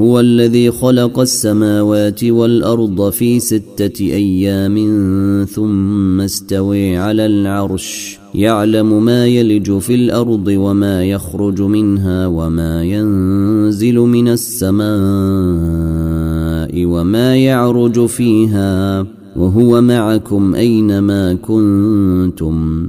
هو الذي خلق السماوات والارض في سته ايام ثم استوي على العرش يعلم ما يلج في الارض وما يخرج منها وما ينزل من السماء وما يعرج فيها وهو معكم اينما كنتم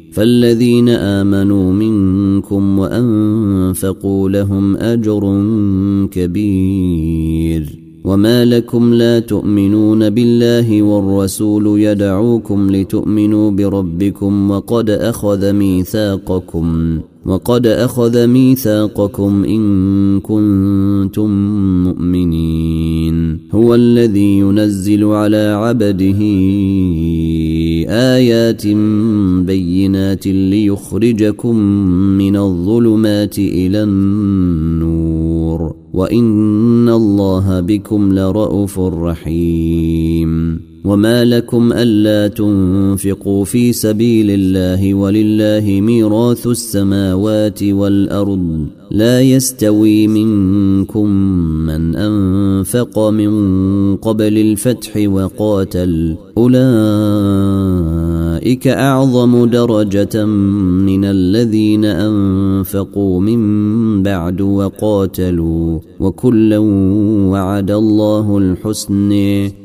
فالذين امنوا منكم وانفقوا لهم اجر كبير وما لكم لا تؤمنون بالله والرسول يدعوكم لتؤمنوا بربكم وقد اخذ ميثاقكم وقد اخذ ميثاقكم ان كنتم مؤمنين هو الذي ينزل على عبده بايات بينات ليخرجكم من الظلمات الى النور وان الله بكم لرؤوف رحيم وما لكم الا تنفقوا في سبيل الله ولله ميراث السماوات والارض لا يستوي منكم من انفق من قبل الفتح وقاتل اولئك اعظم درجه من الذين انفقوا من بعد وقاتلوا وكلا وعد الله الحسن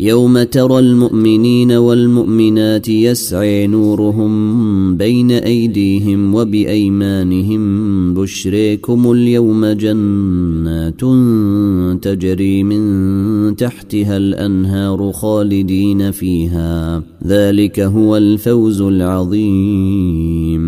يوم ترى المؤمنين والمؤمنات يسعي نورهم بين ايديهم وبايمانهم بشريكم اليوم جنات تجري من تحتها الانهار خالدين فيها ذلك هو الفوز العظيم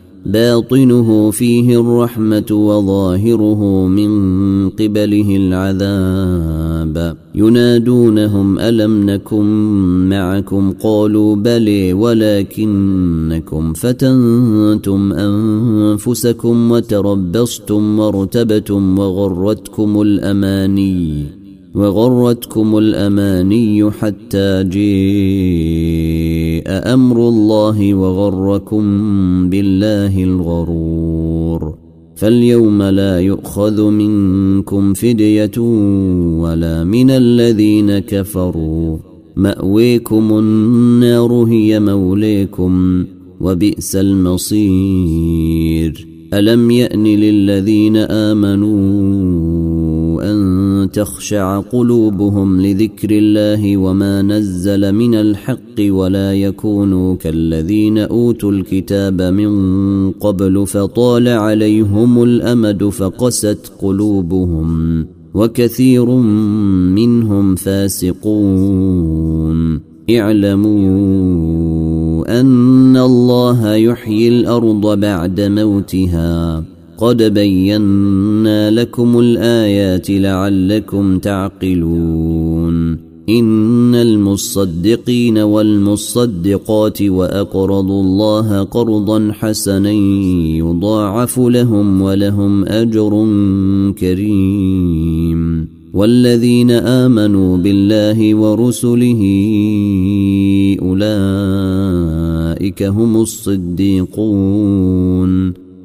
باطنه فيه الرحمه وظاهره من قبله العذاب ينادونهم الم نكن معكم قالوا بلي ولكنكم فتنتم انفسكم وتربصتم وارتبتم وغرتكم الاماني وغرتكم الاماني حتى جئ امر الله وغركم بالله الغرور فاليوم لا يؤخذ منكم فديه ولا من الذين كفروا ماويكم النار هي موليكم وبئس المصير الم يان للذين امنوا تخشع قلوبهم لذكر الله وما نزل من الحق ولا يكونوا كالذين اوتوا الكتاب من قبل فطال عليهم الامد فقست قلوبهم وكثير منهم فاسقون اعلموا ان الله يحيي الارض بعد موتها قد بينا لكم الايات لعلكم تعقلون ان المصدقين والمصدقات واقرضوا الله قرضا حسنا يضاعف لهم ولهم اجر كريم والذين امنوا بالله ورسله اولئك هم الصديقون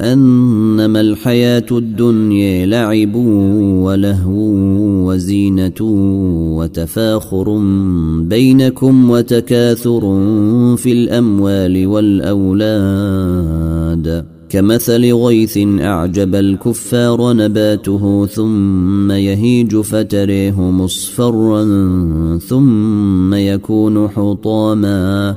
انما الحياه الدنيا لعب ولهو وزينه وتفاخر بينكم وتكاثر في الاموال والاولاد كمثل غيث اعجب الكفار نباته ثم يهيج فتريه مصفرا ثم يكون حطاما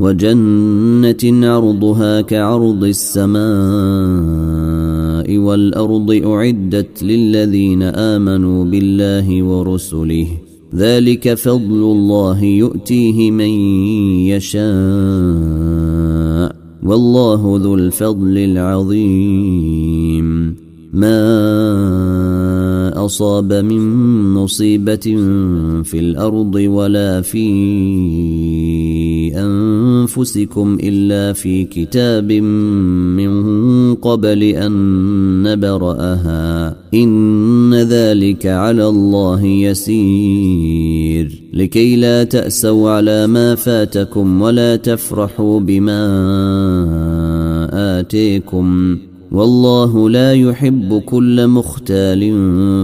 وجنة عرضها كعرض السماء والأرض أعدت للذين آمنوا بالله ورسله ذلك فضل الله يؤتيه من يشاء والله ذو الفضل العظيم ما أصاب من مصيبة في الأرض ولا في أن أنفسكم إلا في كتاب من قبل أن نبرأها إن ذلك على الله يسير لكي لا تأسوا على ما فاتكم ولا تفرحوا بما آتيكم والله لا يحب كل مختال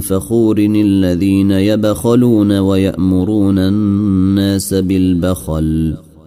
فخور الذين يبخلون ويأمرون الناس بالبخل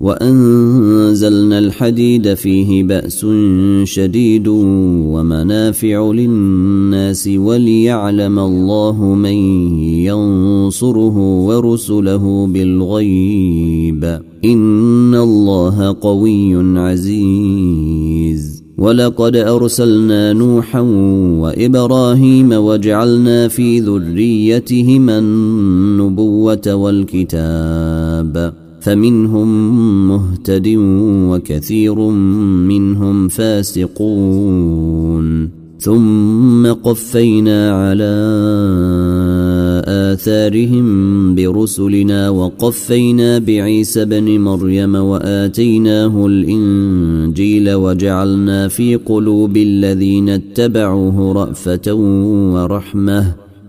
وانزلنا الحديد فيه باس شديد ومنافع للناس وليعلم الله من ينصره ورسله بالغيب ان الله قوي عزيز ولقد ارسلنا نوحا وابراهيم وجعلنا في ذريتهما النبوه والكتاب فمنهم مهتد وكثير منهم فاسقون ثم قفينا على آثارهم برسلنا وقفينا بعيسى بن مريم وآتيناه الإنجيل وجعلنا في قلوب الذين اتبعوه رأفة ورحمةً